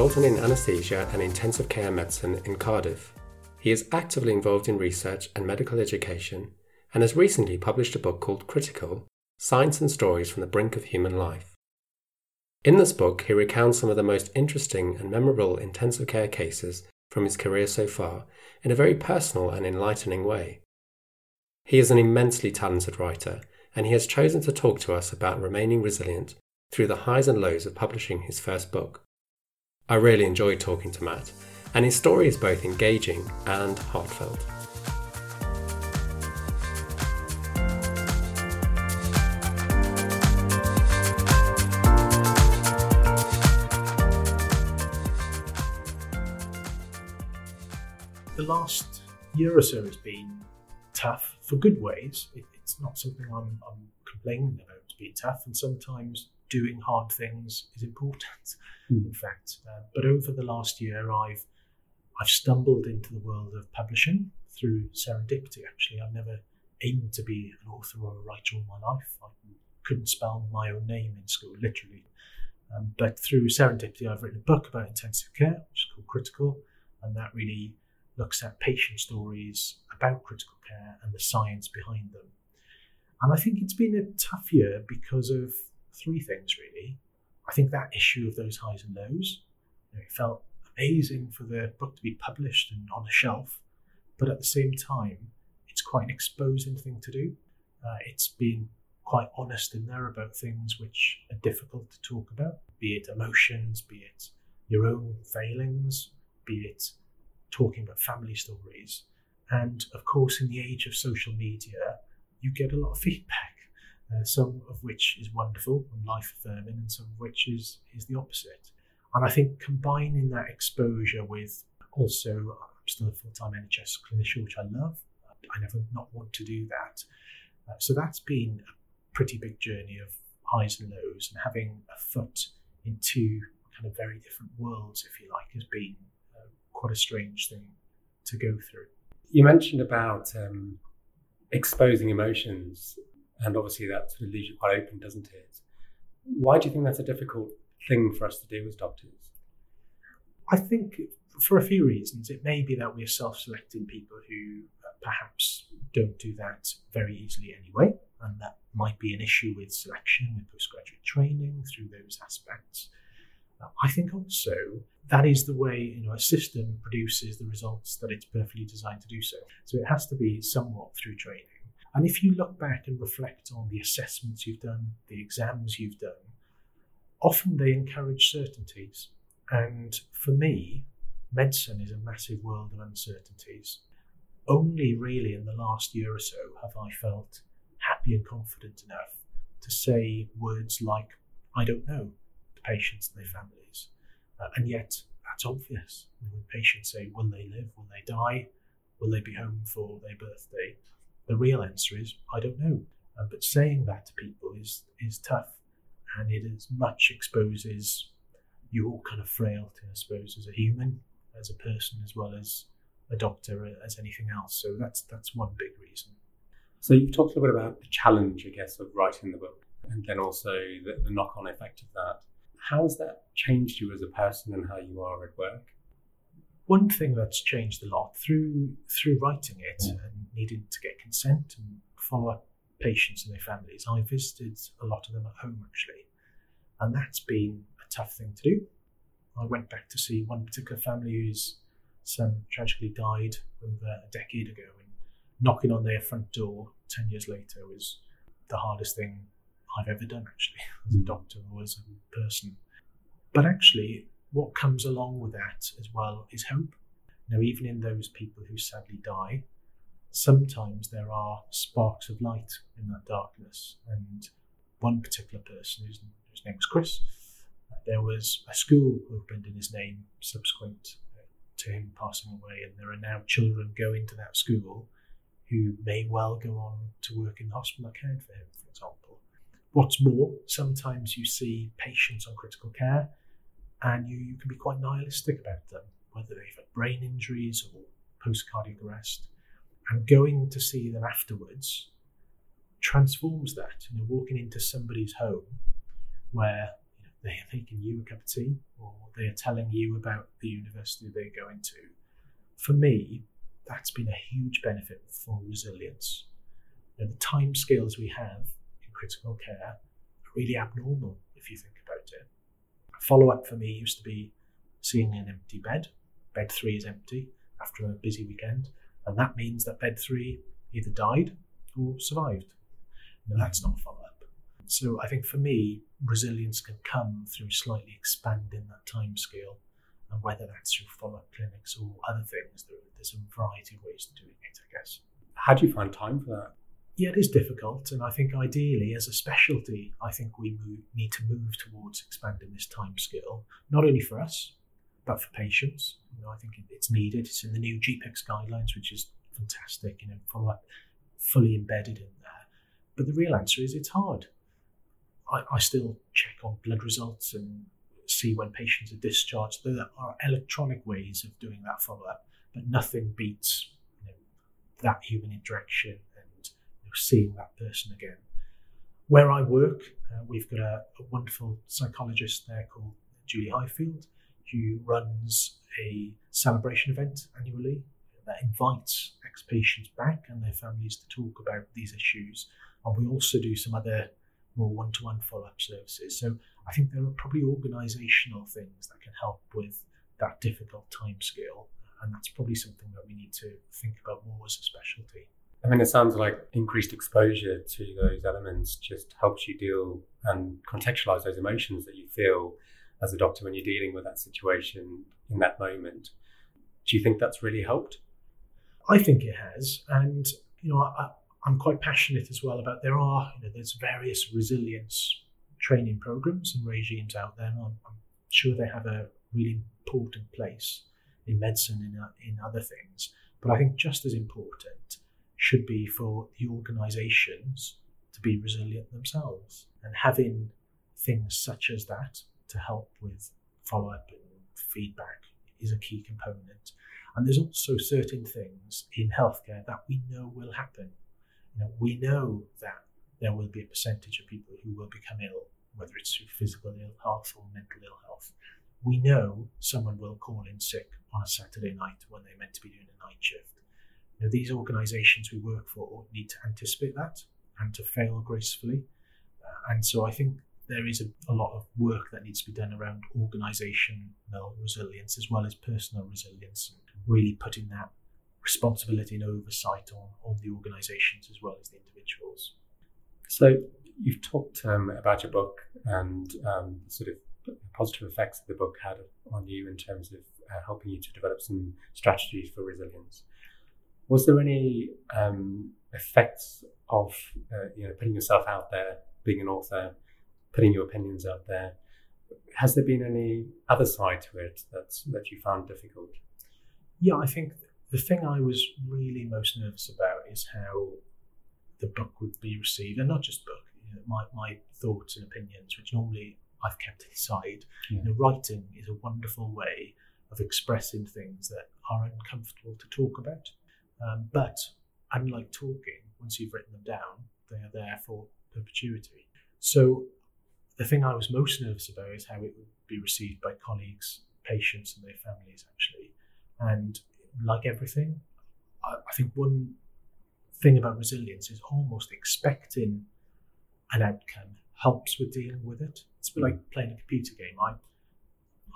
Consultant in anaesthesia and intensive care medicine in Cardiff. He is actively involved in research and medical education and has recently published a book called Critical Science and Stories from the Brink of Human Life. In this book, he recounts some of the most interesting and memorable intensive care cases from his career so far in a very personal and enlightening way. He is an immensely talented writer, and he has chosen to talk to us about remaining resilient through the highs and lows of publishing his first book. I really enjoyed talking to Matt, and his story is both engaging and heartfelt. The last year or so has been tough for good ways. It, it's not something I'm, I'm complaining about being tough, and sometimes doing hard things is important. Mm. In fact, uh, but over the last year, I've I've stumbled into the world of publishing through serendipity. Actually, I've never aimed to be an author or a writer all my life. I couldn't spell my own name in school, literally. Um, but through serendipity, I've written a book about intensive care, which is called Critical, and that really looks at patient stories about critical care and the science behind them. And I think it's been a tough year because of three things, really. I think that issue of those highs and lows, you know, it felt amazing for the book to be published and on a shelf, but at the same time, it's quite an exposing thing to do. Uh, it's been quite honest in there about things which are difficult to talk about, be it emotions, be it your own failings, be it talking about family stories. And of course, in the age of social media, you get a lot of feedback, uh, some of which is wonderful and life affirming, and some of which is, is the opposite. And I think combining that exposure with also, I'm still a full time NHS clinician, which I love. I never not want to do that. Uh, so that's been a pretty big journey of highs and lows, and having a foot in two kind of very different worlds, if you like, has been uh, quite a strange thing to go through. You mentioned about um, exposing emotions, and obviously that sort of leaves you quite open, doesn't it? Why do you think that's a difficult thing for us to do as doctors? I think for a few reasons. It may be that we're self selecting people who uh, perhaps don't do that very easily anyway, and that might be an issue with selection, with postgraduate training through those aspects. Uh, I think also that is the way you know a system produces the results that it's perfectly designed to do so. So it has to be somewhat through training. And if you look back and reflect on the assessments you've done, the exams you've done, often they encourage certainties. And for me, medicine is a massive world of uncertainties. Only really in the last year or so have I felt happy and confident enough to say words like, I don't know, to patients and their families. Uh, and yet, that's obvious. When patients say, Will they live? Will they die? Will they be home for their birthday? The real answer is, I don't know. Uh, but saying that to people is, is tough. And it as much exposes your kind of frailty, I suppose, as a human, as a person, as well as a doctor, uh, as anything else. So that's that's one big reason. So you've talked a little bit about the challenge, I guess, of writing the book, and then also the, the knock-on effect of that. How has that changed you as a person and how you are at work? One thing that's changed a lot through through writing it yeah. and needing to get consent and follow up patients and their families, I visited a lot of them at home actually, and that's been a tough thing to do. I went back to see one particular family whose son tragically died over a decade ago, and knocking on their front door ten years later was the hardest thing I've ever done, actually, as a hmm. doctor or as a person. But actually, what comes along with that as well is hope. Now, even in those people who sadly die, sometimes there are sparks of light in that darkness. And one particular person, whose, whose name was Chris, there was a school opened in his name subsequent to him passing away, and there are now children going to that school who may well go on to work in the hospital that cared for him, for example. What's more, sometimes you see patients on critical care and you, you can be quite nihilistic about them, whether they've had brain injuries or post cardiac arrest. And going to see them afterwards transforms that. You know, walking into somebody's home where you know, they are making you a cup of tea or they are telling you about the university they're going to. For me, that's been a huge benefit for resilience. You know, the time scales we have in critical care are really abnormal if you think. Follow up for me used to be seeing an empty bed. Bed three is empty after a busy weekend, and that means that bed three either died or survived. Now, that's not follow up. So I think for me, resilience can come through slightly expanding that time scale, and whether that's through follow up clinics or other things, there's a variety of ways of doing it, I guess. How do you find time for that? Yeah, it is difficult, and I think ideally, as a specialty, I think we move, need to move towards expanding this time scale, not only for us, but for patients. You know, I think it's needed. It's in the new GPICS guidelines, which is fantastic. You know, up fully embedded in there. But the real answer is it's hard. I, I still check on blood results and see when patients are discharged. There are electronic ways of doing that follow up, but nothing beats you know, that human interaction seeing that person again. Where I work, uh, we've got a, a, wonderful psychologist there called Julie Highfield, who runs a celebration event annually that invites ex patients back and their families to talk about these issues. And we also do some other more one to one follow up services. So I think there are probably organisational things that can help with that difficult time scale. And that's probably something that we need to think about more as a specialty. I mean, it sounds like increased exposure to those elements just helps you deal and contextualize those emotions that you feel as a doctor when you're dealing with that situation in that moment. Do you think that's really helped? I think it has. And, you know, I, I'm quite passionate as well about there are, you know, there's various resilience training programs and regimes out there. I'm, I'm, sure they have a really important place in medicine and in, in other things. But I think just as important should be for the organisations to be resilient themselves and having things such as that to help with follow up and feedback is a key component. And there's also certain things in healthcare that we know will happen. You know, we know that there will be a percentage of people who will become ill, whether it's through physical ill health or mental ill health. We know someone will call in sick on a Saturday night when they're meant to be doing a night shift. Know, these organisations we work for need to anticipate that and to fail gracefully. Uh, and so I think there is a, a, lot of work that needs to be done around organisational resilience as well as personal resilience, really putting that responsibility and oversight on, on the organisations as well as the individuals. So you've talked um, about your book and um, sort of positive effects that the book had on you in terms of uh, helping you to develop some strategies for resilience. Was there any um, effects of uh, you know putting yourself out there, being an author, putting your opinions out there? Has there been any other side to it that's that you found difficult? Yeah, I think the thing I was really most nervous about is how the book would be received, and not just book, you know, my, my thoughts and opinions, which normally I've kept inside. Yeah. You know, writing is a wonderful way of expressing things that are uncomfortable to talk about. Um, but unlike talking, once you've written them down, they are there for perpetuity. So the thing I was most nervous about is how it would be received by colleagues, patients, and their families, actually. And like everything, I, I think one thing about resilience is almost expecting an outcome helps with dealing with it. It's a bit like playing a computer game. I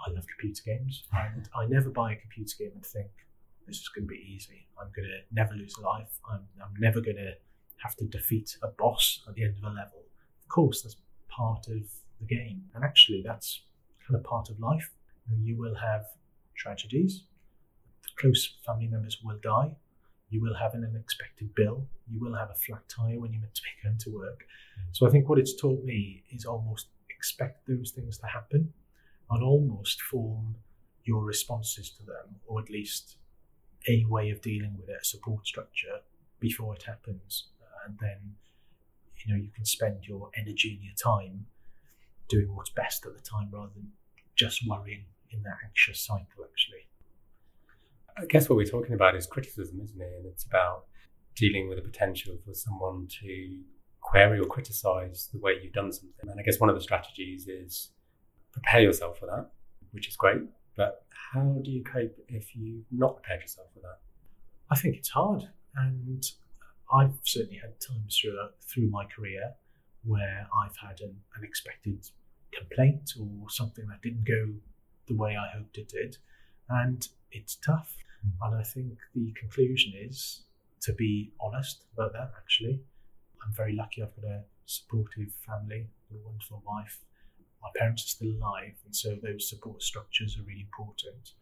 I love computer games, and I never buy a computer game and think this is going to be easy. I'm going to never lose life. I'm, I'm never going to have to defeat a boss at the end of a level. Of course, that's part of the game, and actually, that's kind of part of life. You will have tragedies, close family members will die. You will have an unexpected bill. You will have a flat tire when you're meant to be going to work. So I think what it's taught me is almost expect those things to happen and almost form your responses to them, or at least a way of dealing with it, a support structure before it happens. And then, you know, you can spend your energy and your time doing what's best at the time rather than just worrying in that anxious cycle, actually. I guess what we're talking about is criticism, isn't it? And it's about dealing with the potential for someone to query or criticize the way you've done something. And I guess one of the strategies is prepare yourself for that, which is great. But how do you cope if you've not prepared yourself for that? I think it's hard, and I've certainly had times through through my career where I've had an unexpected complaint or something that didn't go the way I hoped it did, and it's tough. Mm. And I think the conclusion is to be honest about that. Actually, I'm very lucky. I've got a supportive family, a wonderful wife. My parents are still alive, and so those support structures are really important.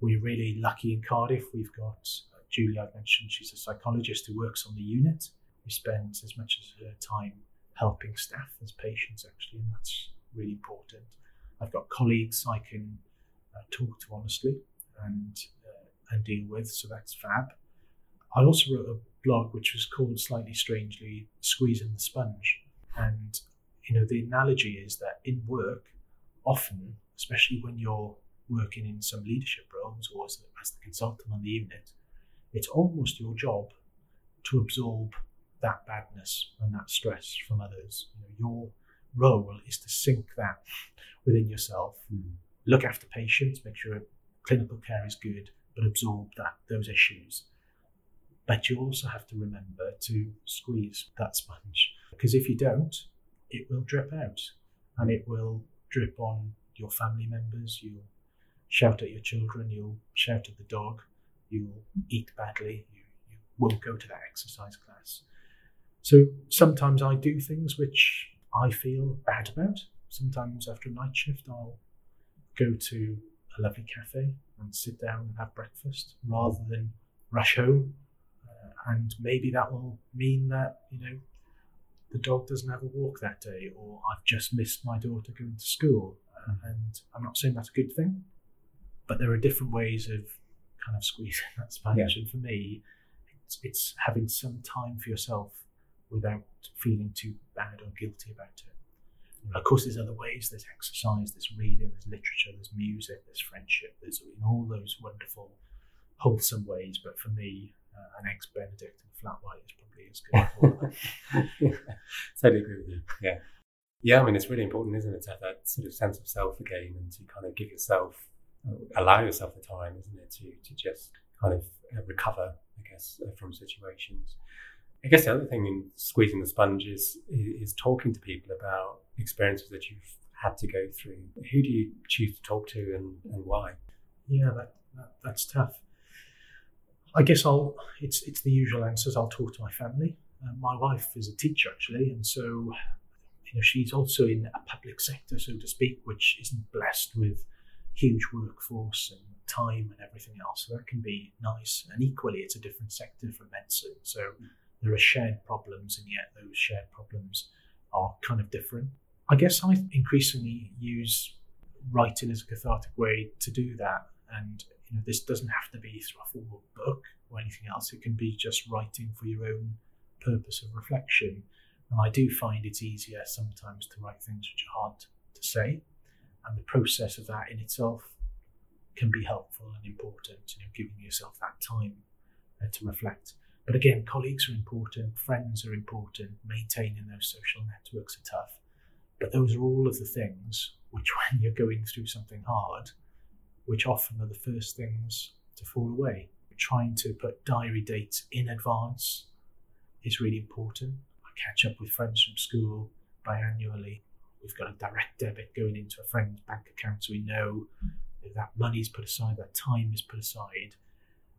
We're really lucky in Cardiff. We've got uh, Julie, I mentioned, she's a psychologist who works on the unit. We spend as much as her time helping staff as patients, actually, and that's really important. I've got colleagues I can uh, talk to honestly and uh, and deal with, so that's fab. I also wrote a blog which was called slightly strangely "Squeezing the Sponge," and you know the analogy is that in work, often, especially when you're working in some leadership roles or as, as the consultant on the unit, it's almost your job to absorb that badness and that stress from others. You know, your role is to sink that within yourself, mm. look after patients, make sure clinical care is good, but absorb that those issues. But you also have to remember to squeeze that sponge because if you don't, it will drip out and it will drip on your family members. You'll shout at your children, you'll shout at the dog, you'll eat badly, you, you won't go to that exercise class. So sometimes I do things which I feel bad about. Sometimes after a night shift, I'll go to a lovely cafe and sit down and have breakfast rather than rush home. Uh, and maybe that will mean that, you know, the dog doesn't have a walk that day, or I've just missed my daughter going to school. Uh, and I'm not saying that's a good thing, but there are different ways of kind of squeezing that sponge. Yeah. And for me, it's, it's having some time for yourself without feeling too bad or guilty about it. Of course, there's other ways. There's exercise, there's reading, there's literature, there's music, there's friendship. There's in all those wonderful, wholesome ways. But for me, uh, an eggs Benedict and flat white is probably as good. totally agree with you. Yeah, yeah. I mean, it's really important, isn't it, to have that sort of sense of self again, and to kind of give yourself, allow yourself the time, isn't it, to to just kind of uh, recover, I guess, uh, from situations. I guess the other thing in squeezing the sponge is, is talking to people about experiences that you've had to go through. Who do you choose to talk to and, and why? Yeah, that, that, that's tough. I guess I'll. It's it's the usual answers. I'll talk to my family. Uh, my wife is a teacher actually, and so you know she's also in a public sector, so to speak, which isn't blessed with huge workforce and time and everything else. So that can be nice. And equally, it's a different sector from medicine. So there are shared problems, and yet those shared problems are kind of different. I guess I increasingly use writing as a cathartic way to do that. And know, this doesn't have to be through a formal book or anything else. It can be just writing for your own purpose of reflection. And I do find it's easier sometimes to write things which are hard to say. And the process of that in itself can be helpful and important, you know, giving yourself that time uh, to reflect. But again, colleagues are important, friends are important, maintaining those social networks are tough. But those are all of the things which, when you're going through something hard, which often are the first things to fall away. Trying to put diary dates in advance is really important. I catch up with friends from school biannually. We've got a direct debit going into a friend's bank account so we know that, that money's put aside, that time is put aside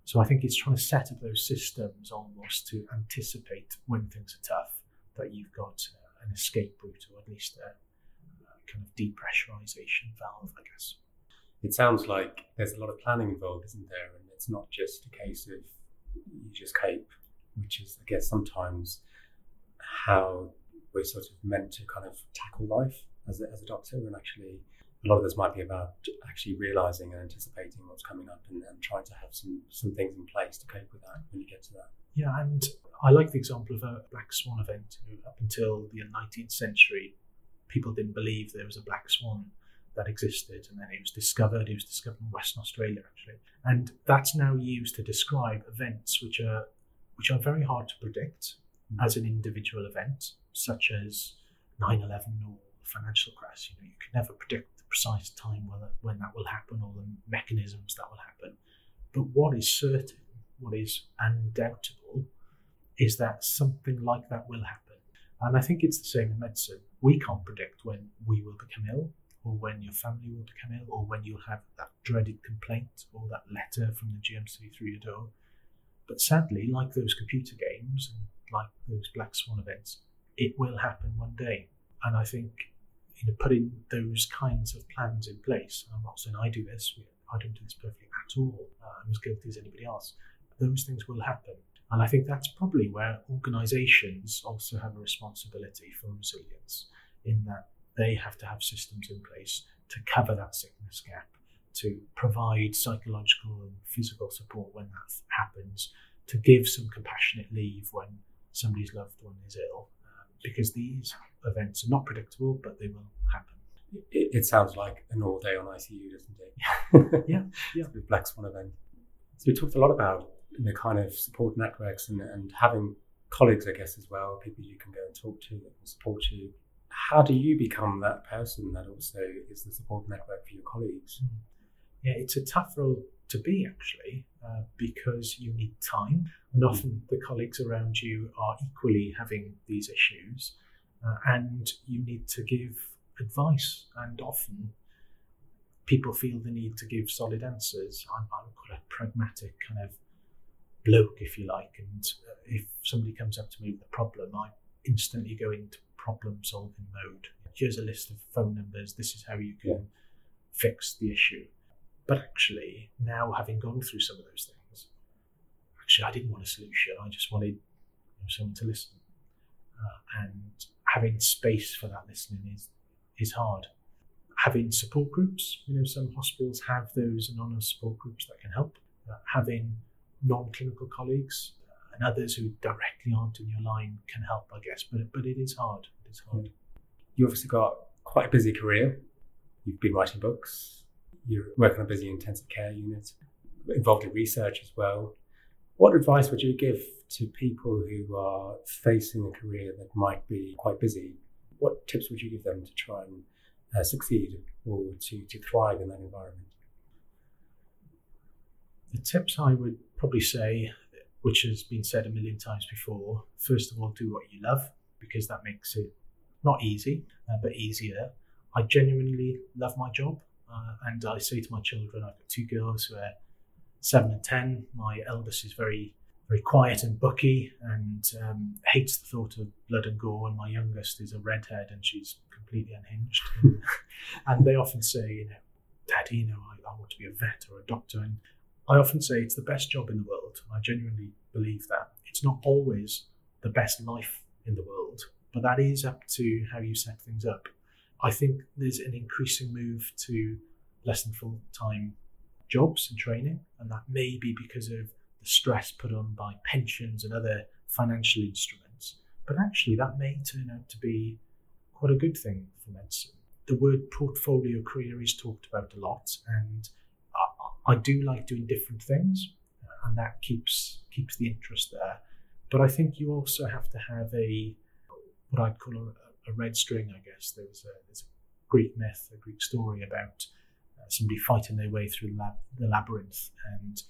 so I think it's trying to set up those systems almost to anticipate when things are tough, that you've got uh, an escape route or at least a, a kind of depressurization valve, I guess. It sounds like there's a lot of planning involved, isn't there? And it's not just a case of you just cope, which is, I guess, sometimes how we're sort of meant to kind of tackle life as a, as a doctor and actually a lot of this might be about actually realizing and anticipating what's coming up and, and trying to have some some things in place to cope with that when you get to that. Yeah, and I like the example of a black swan event. Up until the 19th century, people didn't believe there was a black swan that existed, and then it was discovered. It was discovered in Western Australia, actually, and that's now used to describe events which are which are very hard to predict mm-hmm. as an individual event, such as 9/11 or financial crash. You know, you can never predict the precise time when when that will happen or the mechanisms that will happen. But what is certain, what is undoubtable, is that something like that will happen. And I think it's the same in medicine. We can't predict when we will become ill, or when your family will become ill, or when you'll have that dreaded complaint or that letter from the GMC through your door. But sadly, like those computer games and like those black swan events, it will happen one day. And I think you know, putting those kinds of plans in place. I'm not saying I do this. I don't do this perfectly at all. Uh, I'm as guilty as anybody else. Those things will happen. And I think that's probably where organizations also have a responsibility for resilience, in that they have to have systems in place to cover that sickness gap, to provide psychological and physical support when that happens, to give some compassionate leave when somebody's loved one is ill, um, because these events are not predictable, but they will happen. It, it sounds like an all day on ICU, doesn't it? yeah, yeah. the Black Swan event. So we talked a lot about the kind of support networks and, and having colleagues, I guess, as well, people you can go and talk to that will support you. How do you become that person that also is the support network for your colleagues? Hmm. Yeah, it's a tough role to be actually, uh, because you need time, and hmm. often the colleagues around you are equally having these issues, uh, and you need to give advice, and often people feel the need to give solid answers. I'm, I'm quite a pragmatic kind of bloke, if you like. And uh, if somebody comes up to me with a problem, I instantly go into problem solving mode. Here's a list of phone numbers. This is how you can yeah. fix the issue. But actually, now having gone through some of those things, actually, I didn't want a solution. I just wanted someone to listen. Uh, and having space for that listening is is hard. Having support groups, you know, some hospitals have those anonymous support groups that can help. Uh, having non-clinical colleagues and others who directly aren't in your line can help, I guess. But but it is hard. It is hard. You obviously got quite a busy career. You've been writing books. You're working on a busy intensive care unit, involved in research as well. What advice would you give to people who are facing a career that might be quite busy? What tips would you give them to try and uh, succeed or to, to thrive in that environment? The tips I would probably say, which has been said a million times before, first of all, do what you love because that makes it not easy, uh, but easier. I genuinely love my job. Uh, and I say to my children, I've got two girls who are seven and ten. My eldest is very, very quiet and booky and um, hates the thought of blood and gore. And my youngest is a redhead and she's completely unhinged. and they often say, you know, Daddy, you know, I, I want to be a vet or a doctor. And I often say it's the best job in the world. I genuinely believe that. It's not always the best life in the world, but that is up to how you set things up. I think there's an increasing move to less than full time jobs and training, and that may be because of the stress put on by pensions and other financial instruments. But actually, that may turn out to be quite a good thing for medicine. The word portfolio career is talked about a lot, and I do like doing different things, and that keeps keeps the interest there. But I think you also have to have a what I'd call a, a red string. I guess there's a, there's a Greek myth, a Greek story about uh, somebody fighting their way through lab, the labyrinth, and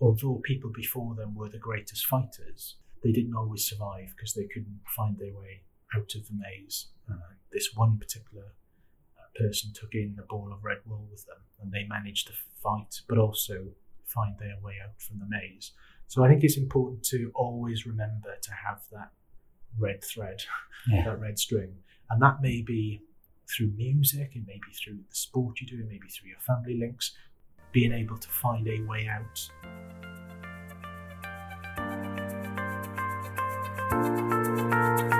although people before them were the greatest fighters, they didn't always survive because they couldn't find their way out of the maze. Uh, this one particular person took in a ball of red wool with them and they managed to fight, but also find their way out from the maze. So I think it's important to always remember to have that red thread, yeah. that red string. And that may be through music, it may be through the sport you do, it may be through your family links, being able to find a way out. Thank you.